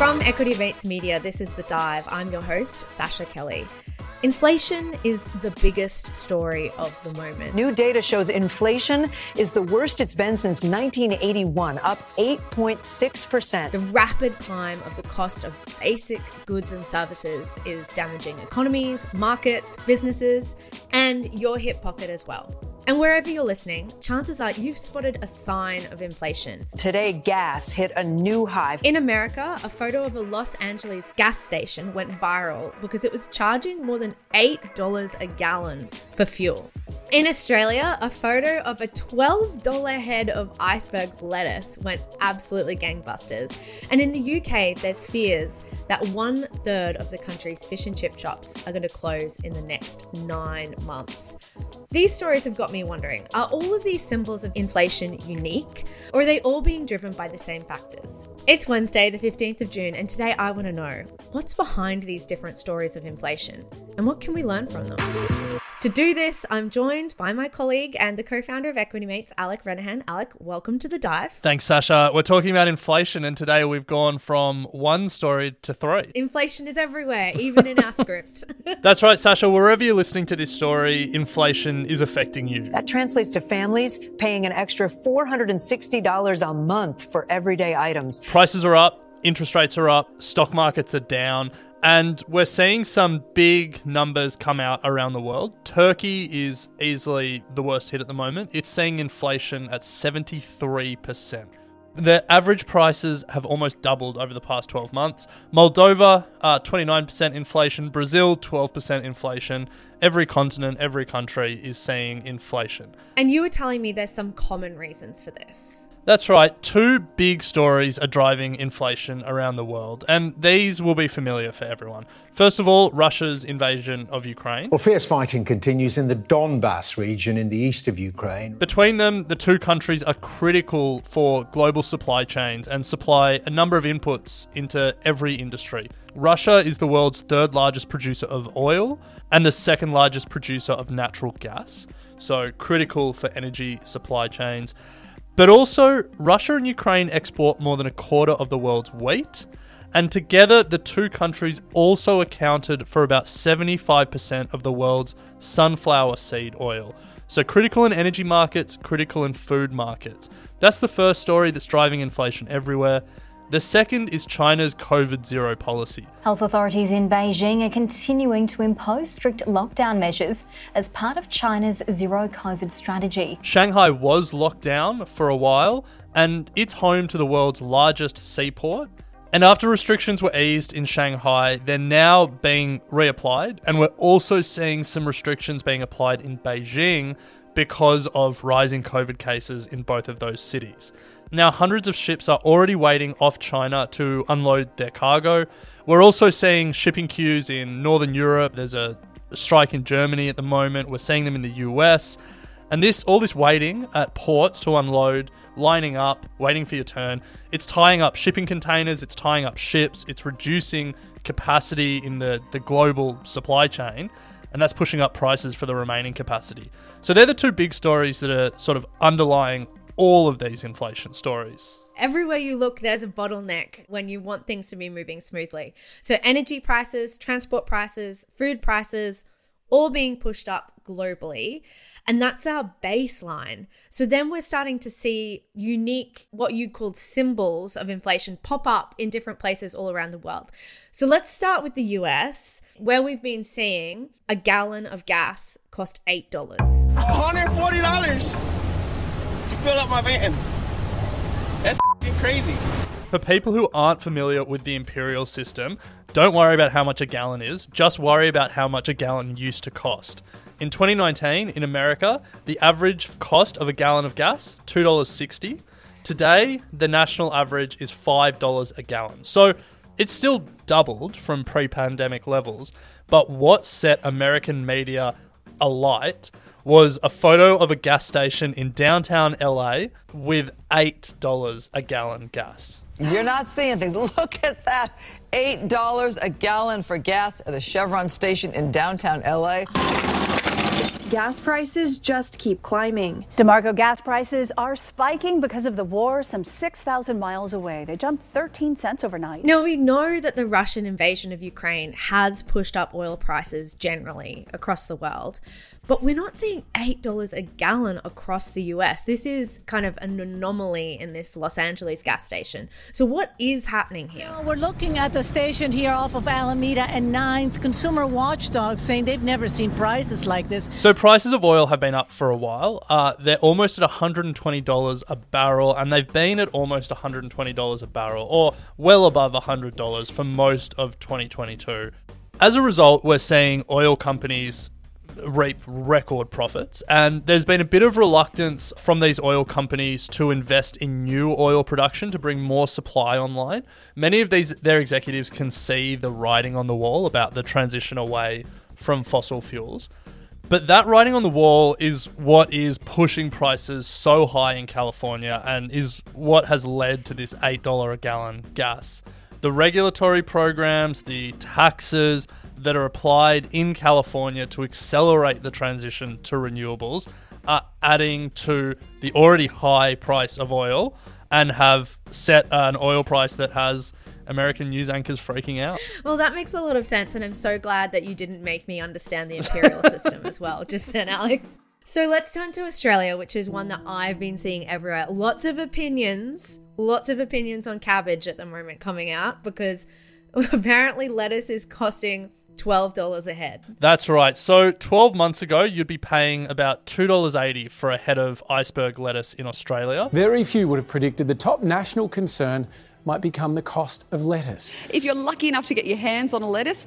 From Equity Mates Media, this is The Dive. I'm your host, Sascha Kelly. Inflation is the biggest story of the moment. New data shows inflation is the worst it's been since 1981, up 8.6%. The rapid climb of the cost of basic goods and services is damaging economies, markets, businesses, and your hip pocket as well. And wherever you're listening, chances are you've spotted a sign of inflation. Today, gas hit a new high. In America, a photo of a Los Angeles gas station went viral because it was charging more than $8 a gallon for fuel. In Australia, a photo of a $12 head of iceberg lettuce went absolutely gangbusters. And in the UK, there's fears that one third of the country's fish and chip shops are going to close in the next nine months. These stories have got me wondering are all of these symbols of inflation unique, or are they all being driven by the same factors? It's Wednesday, the 15th of June, and today I want to know what's behind these different stories of inflation and what can we learn from them? To do this, I'm joined by my colleague and the co founder of Equity Mates, Alec Renehan. Alec, welcome to the dive. Thanks, Sascha. We're talking about inflation, and today we've gone from one story to three. Inflation is everywhere, even in our script. That's right, Sascha. Wherever you're listening to this story, inflation is affecting you. That translates to families paying an extra $460 a month for everyday items. Prices are up, interest rates are up, stock markets are down. And we're seeing some big numbers come out around the world. Turkey is easily the worst hit at the moment. It's seeing inflation at 73%. Their average prices have almost doubled over the past 12 months. Moldova, uh, 29% inflation. Brazil, 12% inflation. Every continent, every country is seeing inflation. And you were telling me there's some common reasons for this. That's right. Two big stories are driving inflation around the world, and these will be familiar for everyone. First of all, Russia's invasion of Ukraine. Well, fierce fighting continues in the Donbass region in the east of Ukraine. Between them, the two countries are critical for global supply chains and supply a number of inputs into every industry. Russia is the world's third largest producer of oil and the second largest producer of natural gas, so critical for energy supply chains. But also, Russia and Ukraine export more than a quarter of the world's wheat, and together the two countries also accounted for about 75% of the world's sunflower seed oil. So, critical in energy markets, critical in food markets. That's the first story that's driving inflation everywhere. The second is China's COVID zero policy. Health authorities in Beijing are continuing to impose strict lockdown measures as part of China's zero COVID strategy. Shanghai was locked down for a while, and it's home to the world's largest seaport. And after restrictions were eased in Shanghai, they're now being reapplied, and we're also seeing some restrictions being applied in Beijing because of rising COVID cases in both of those cities. Now, hundreds of ships are already waiting off China to unload their cargo. We're also seeing shipping queues in Northern Europe. There's a strike in Germany at the moment. We're seeing them in the US. And this all this waiting at ports to unload, lining up, waiting for your turn, it's tying up shipping containers, it's tying up ships, it's reducing capacity in the, the global supply chain, and that's pushing up prices for the remaining capacity. So they're the two big stories that are sort of underlying all of these inflation stories. Everywhere you look, there's a bottleneck when you want things to be moving smoothly. So, energy prices, transport prices, food prices, all being pushed up globally. And that's our baseline. So then we're starting to see unique, what you called symbols of inflation pop up in different places all around the world. So let's start with the US, where we've been seeing a gallon of gas cost $8. $140 up my van. That's crazy. For people who aren't familiar with the imperial system, don't worry about how much a gallon is, just worry about how much a gallon used to cost. In 2019, in America, the average cost of a gallon of gas, $2.60. Today, the national average is $5 a gallon. So it's still doubled from pre pandemic levels. But what set American media alight was a photo of a gas station in downtown LA with $8 a gallon gas. You're not seeing things. Look at that. $8 a gallon for gas at a Chevron station in downtown LA. Gas prices just keep climbing. DeMarco gas prices are spiking because of the war some 6,000 miles away. They jumped 13 cents overnight. Now, we know that the Russian invasion of Ukraine has pushed up oil prices generally across the world, but we're not seeing $8 a gallon across the US. This is kind of an anomaly in this Los Angeles gas station. So, what is happening here? We're looking at the station here off of Alameda and 9th. Consumer Watchdog saying they've never seen prices like this. So, prices of oil have been up for a while. Uh, they're almost at $120 a barrel, and they've been at almost $120 a barrel, or well above $100 for most of 2022. As a result, we're seeing oil companies reap record profits. And there's been a bit of reluctance from these oil companies to invest in new oil production to bring more supply online. Many of these their executives can see the writing on the wall about the transition away from fossil fuels. But that writing on the wall is what is pushing prices so high in California and is what has led to this $8 a gallon gas. The regulatory programs, the taxes, that are applied in California to accelerate the transition to renewables are adding to the already high price of oil and have set an oil price that has American news anchors freaking out. Well, that makes a lot of sense, and I'm so glad that you didn't make me understand the imperial system as well just then, Alec. So let's turn to Australia, which is one that I've been seeing everywhere. Lots of opinions, lots of opinions on cabbage at the moment coming out because apparently lettuce is costing $12 a head. That's right. So 12 months ago, you'd be paying about $2.80 for a head of iceberg lettuce in Australia. Very few would have predicted the top national concern might become the cost of lettuce. If you're lucky enough to get your hands on a lettuce,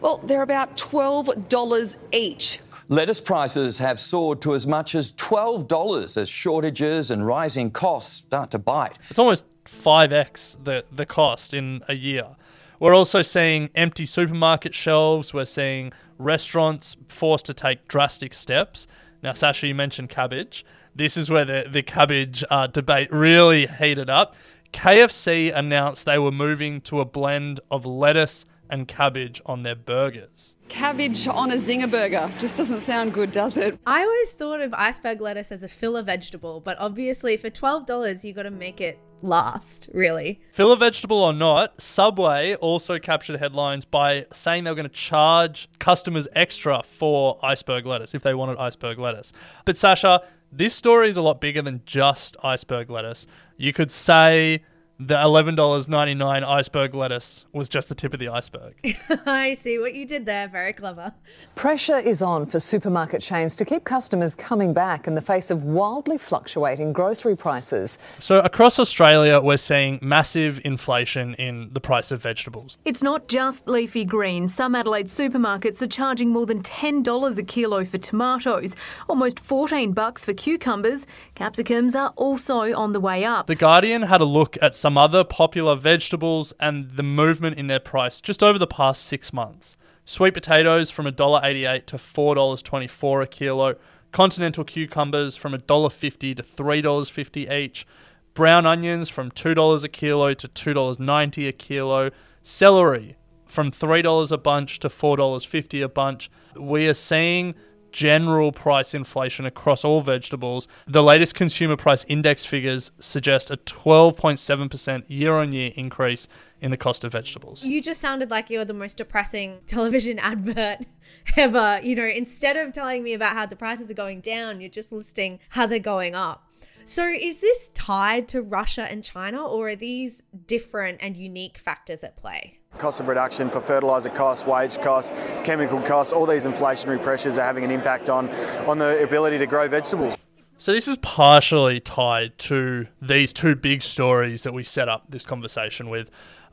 well, they're about $12 each. Lettuce prices have soared to as much as $12 as shortages and rising costs start to bite. It's almost 5x the, the cost in a year. We're also seeing empty supermarket shelves. We're seeing restaurants forced to take drastic steps. Now, Sascha, you mentioned cabbage. This is where the, the cabbage uh, debate really heated up. KFC announced they were moving to a blend of lettuce and cabbage on their burgers. Cabbage on a zinger burger just doesn't sound good, does it? I always thought of iceberg lettuce as a filler vegetable, but obviously for $12, you got to make it last, really. Filler vegetable or not, Subway also captured headlines by saying they were going to charge customers extra for iceberg lettuce if they wanted iceberg lettuce. But Sascha, this story is a lot bigger than just iceberg lettuce. You could say the $11.99 iceberg lettuce was just the tip of the iceberg. I see what you did there. Very clever. Pressure is on for supermarket chains to keep customers coming back in the face of wildly fluctuating grocery prices. So, across Australia, we're seeing massive inflation in the price of vegetables. It's not just leafy greens. Some Adelaide supermarkets are charging more than $10 a kilo for tomatoes, almost 14 bucks for cucumbers. Capsicums are also on the way up. The Guardian had a look at some other popular vegetables and the movement in their price just over the past six months. Sweet potatoes from $1.88 to $4.24 a kilo, continental cucumbers from $1.50 to $3.50 each, brown onions from $2 a kilo to $2.90 a kilo, celery from $3 a bunch to $4.50 a bunch. We are seeing general price inflation across all vegetables. The latest consumer price index figures suggest a 12.7% year on year increase in the cost of vegetables. You just sounded like you're the most depressing television advert ever. You know, instead of telling me about how the prices are going down, you're just listing how they're going up. So, is this tied to Russia and China, or are these different and unique factors at play? Cost of production for fertiliser costs, wage costs, chemical costs, all these inflationary pressures are having an impact on, on the ability to grow vegetables. So this is partially tied to these two big stories that we set up this conversation with.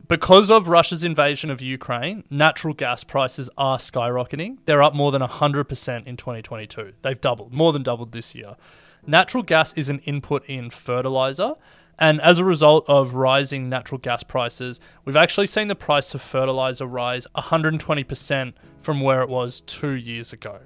Because of Russia's invasion of Ukraine, natural gas prices are skyrocketing. They're up more than 100% in 2022. They've doubled, more than doubled this year. Natural gas is an input in fertilizer, and as a result of rising natural gas prices, we've actually seen the price of fertilizer rise 120% from where it was 2 years ago.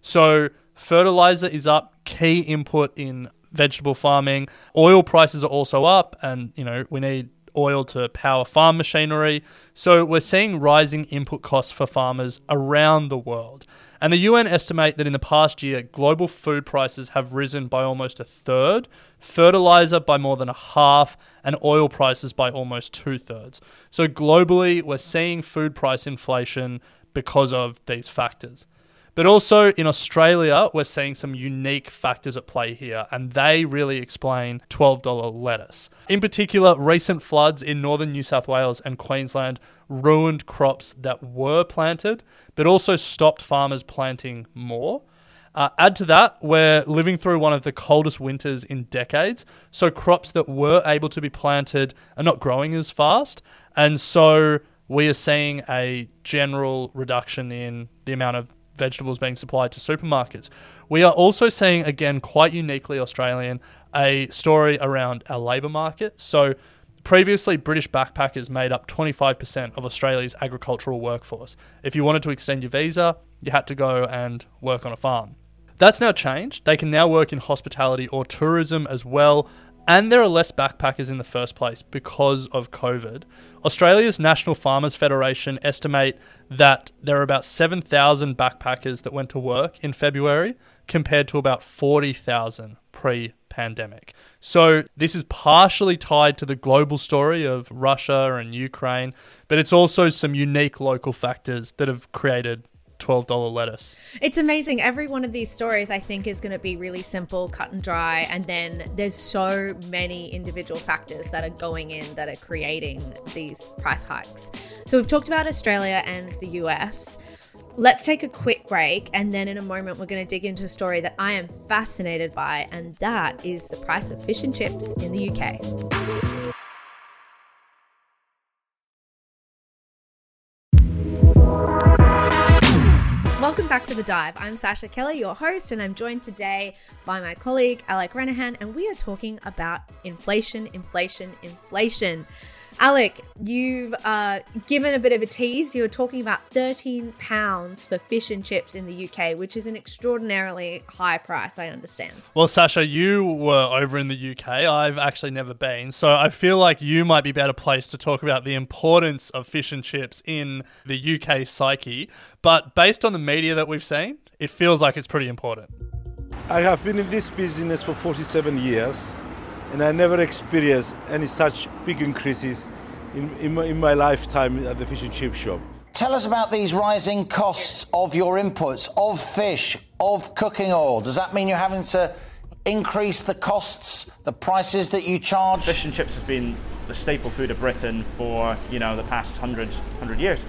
So, fertilizer is up, key input in vegetable farming. Oil prices are also up, and you know, we need oil to power farm machinery. So we're seeing rising input costs for farmers around the world. And the UN estimate that in the past year, global food prices have risen by almost a third, fertilizer by more than a half, and oil prices by almost two thirds. So globally, we're seeing food price inflation because of these factors. But also in Australia, we're seeing some unique factors at play here, and they really explain $12 lettuce. In particular, recent floods in northern New South Wales and Queensland ruined crops that were planted, but also stopped farmers planting more. Uh, add to that, we're living through one of the coldest winters in decades, so crops that were able to be planted are not growing as fast, and so we are seeing a general reduction in the amount of vegetables being supplied to supermarkets. We are also seeing, again, quite uniquely Australian, a story around our labour market. So, previously, British backpackers made up 25% of Australia's agricultural workforce. If you wanted to extend your visa, you had to go and work on a farm. That's now changed. They can now work in hospitality or tourism as well, and there are less backpackers in the first place because of COVID. Australia's National Farmers Federation estimate that there are about 7,000 backpackers that went to work in February compared to about 40,000 pre pandemic. So, this is partially tied to the global story of Russia and Ukraine, but it's also some unique local factors that have created $12 lettuce. It's amazing. Every one of these stories, I think, is going to be really simple, cut and dry. And then there's so many individual factors that are going in that are creating these price hikes. So we've talked about Australia and the US. Let's take a quick break, and then in a moment, we're going to dig into a story that I am fascinated by, and that is the price of fish and chips in the UK. Back to The Dive. I'm Sascha Kelly, your host, and I'm joined today by my colleague, Alec Renehan, and we are talking about inflation, inflation, inflation. Alec, you've uh, given a bit of a tease. You're talking about £13 for fish and chips in the UK, which is an extraordinarily high price, I understand. Well, Sascha, you were over in the UK. I've actually never been. So I feel like you might be better placed to talk about the importance of fish and chips in the UK psyche. But based on the media that we've seen, it feels like it's pretty important. I have been in this business for 47 years and I never experienced any such big increases in, in, my, in my lifetime at the fish and chip shop. Tell us about these rising costs of your inputs, of fish, of cooking oil. Does that mean you're having to increase the costs, the prices that you charge? Fish and chips has been the staple food of Britain for you know the past 100, 100 years,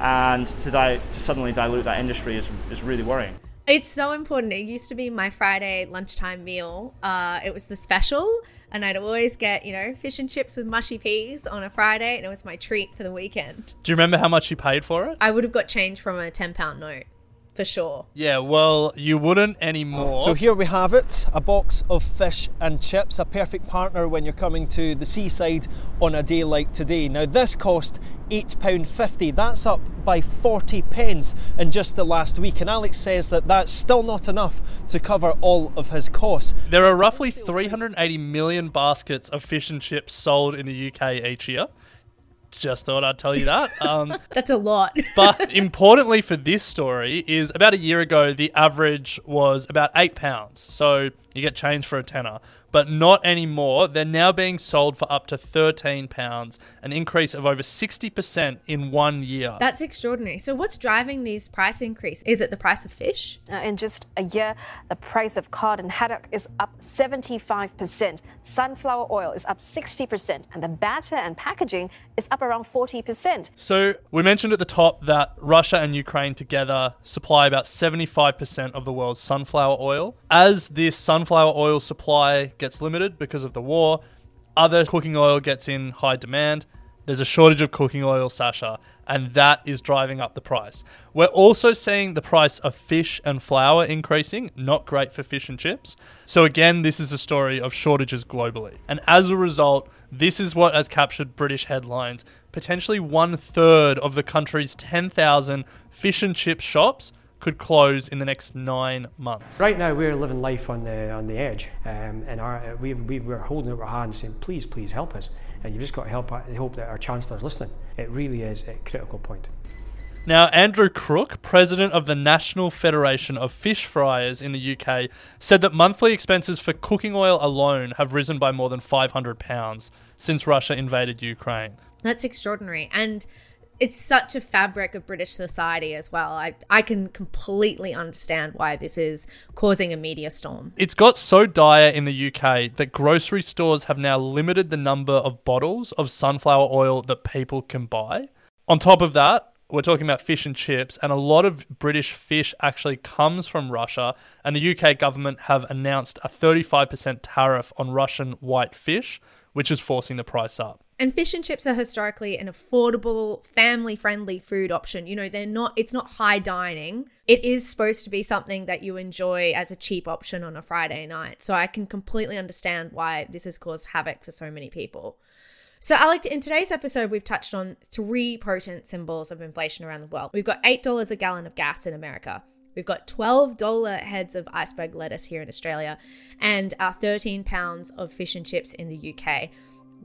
and to, di- to suddenly dilute that industry is, is really worrying. It's so important. It used to be my Friday lunchtime meal. Uh, it was the special, and I'd always get, you know, fish and chips with mushy peas on a Friday, and it was my treat for the weekend. Do you remember how much you paid for it? I would have got change from a £10 note. For sure. Yeah, well, you wouldn't anymore. So here we have it a box of fish and chips, a perfect partner when you're coming to the seaside on a day like today. Now, this cost £8.50. That's up by 40 pence in just the last week. And Alex says that that's still not enough to cover all of his costs. There are roughly 380 million baskets of fish and chips sold in the UK each year just thought I'd tell you that. Um, That's a lot. but importantly for this story is about a year ago, the average was about eight pounds. So you get change for a tenner. But not anymore. They're now being sold for up to £13, an increase of over 60% in one year. That's extraordinary. So, what's driving these price increase? Is it the price of fish? Uh, in just a year, the price of cod and haddock is up 75%. Sunflower oil is up 60%, and the batter and packaging is up around 40%. So, we mentioned at the top that Russia and Ukraine together supply about 75% of the world's sunflower oil. As this sunflower oil supply gets limited because of the war, other cooking oil gets in high demand. There's a shortage of cooking oil, Sascha, and that is driving up the price. We're also seeing the price of fish and flour increasing, not great for fish and chips. So, again, this is a story of shortages globally. And as a result, this is what has captured British headlines. Potentially one third of the country's 10,000 fish and chip shops could close in the next nine months. Right now, we're living life on the on the edge, um, and our, we, we, we're holding out our hands saying, please, please help us. And you've just got to help, I hope that our Chancellor's listening. It really is a critical point. Now, Andrew Crook, president of the National Federation of Fish Fryers in the UK, said that monthly expenses for cooking oil alone have risen by more than £500 since Russia invaded Ukraine. That's extraordinary. And it's such a fabric of British society as well. I, I can completely understand why this is causing a media storm. It's got so dire in the UK that grocery stores have now limited the number of bottles of sunflower oil that people can buy. On top of that, we're talking about fish and chips, and a lot of British fish actually comes from Russia. And the UK government have announced a 35% tariff on Russian white fish, which is forcing the price up. And fish and chips are historically an affordable, family friendly food option. You know, they're not, it's not high dining. It is supposed to be something that you enjoy as a cheap option on a Friday night. So I can completely understand why this has caused havoc for so many people. So, Alec, in today's episode, we've touched on three potent symbols of inflation around the world. We've got $8 a gallon of gas in America. We've got $12 heads of iceberg lettuce here in Australia and our 13 pounds of fish and chips in the UK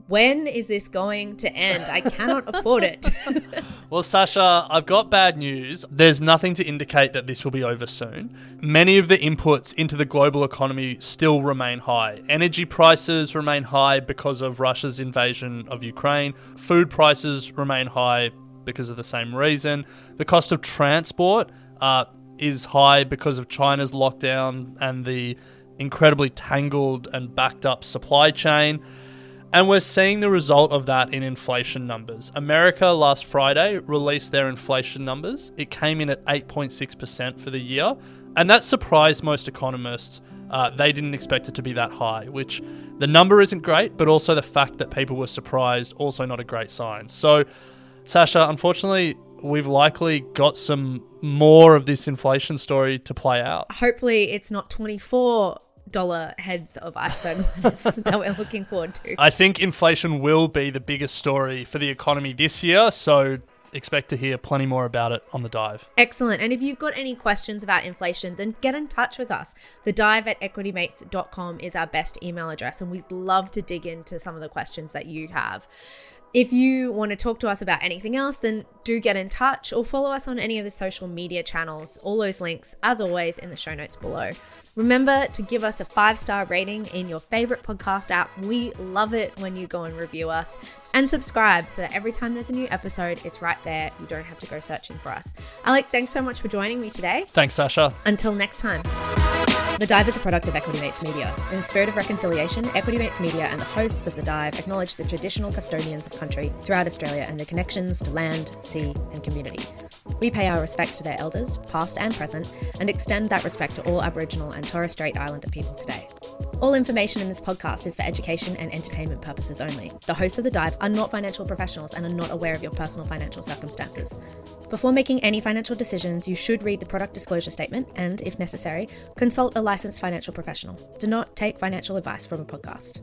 when is this going to end? I cannot afford it. well, Sascha, I've got bad news. There's nothing to indicate that this will be over soon. Many of the inputs into the global economy still remain high. Energy prices remain high because of Russia's invasion of Ukraine, food prices remain high because of the same reason. The cost of transport uh, is high because of China's lockdown and the incredibly tangled and backed up supply chain. And we're seeing the result of that in inflation numbers. America last Friday released their inflation numbers. It came in at 8.6% for the year, and that surprised most economists. Uh, they didn't expect it to be that high, which the number isn't great, but also the fact that people were surprised, also not a great sign. So, Sascha, unfortunately, we've likely got some more of this inflation story to play out. Hopefully, it's not 24 dollar heads of iceberg lettuce that we're looking forward to. I think inflation will be the biggest story for the economy this year, so expect to hear plenty more about it on the dive. Excellent. And if you've got any questions about inflation, then get in touch with us. The dive at equitymates.com is our best email address, and we'd love to dig into some of the questions that you have. If you want to talk to us about anything else, then do get in touch or follow us on any of the social media channels. All those links, as always, in the show notes below. Remember to give us a five star rating in your favorite podcast app. We love it when you go and review us and subscribe so that every time there's a new episode, it's right there. You don't have to go searching for us. Alec, thanks so much for joining me today. Thanks, Sascha. Until next time. The Dive is a product of Equity Mates Media. In the spirit of reconciliation, Equity Mates Media and the hosts of The Dive acknowledge the traditional custodians of country throughout Australia and their connections to land, sea, and community. We pay our respects to their elders, past and present, and extend that respect to all Aboriginal and Torres Strait Islander people today. All information in this podcast is for education and entertainment purposes only. The hosts of The Dive are not financial professionals and are not aware of your personal financial circumstances. Before making any financial decisions, you should read the product disclosure statement and, if necessary, consult a licensed financial professional. Do not take financial advice from a podcast.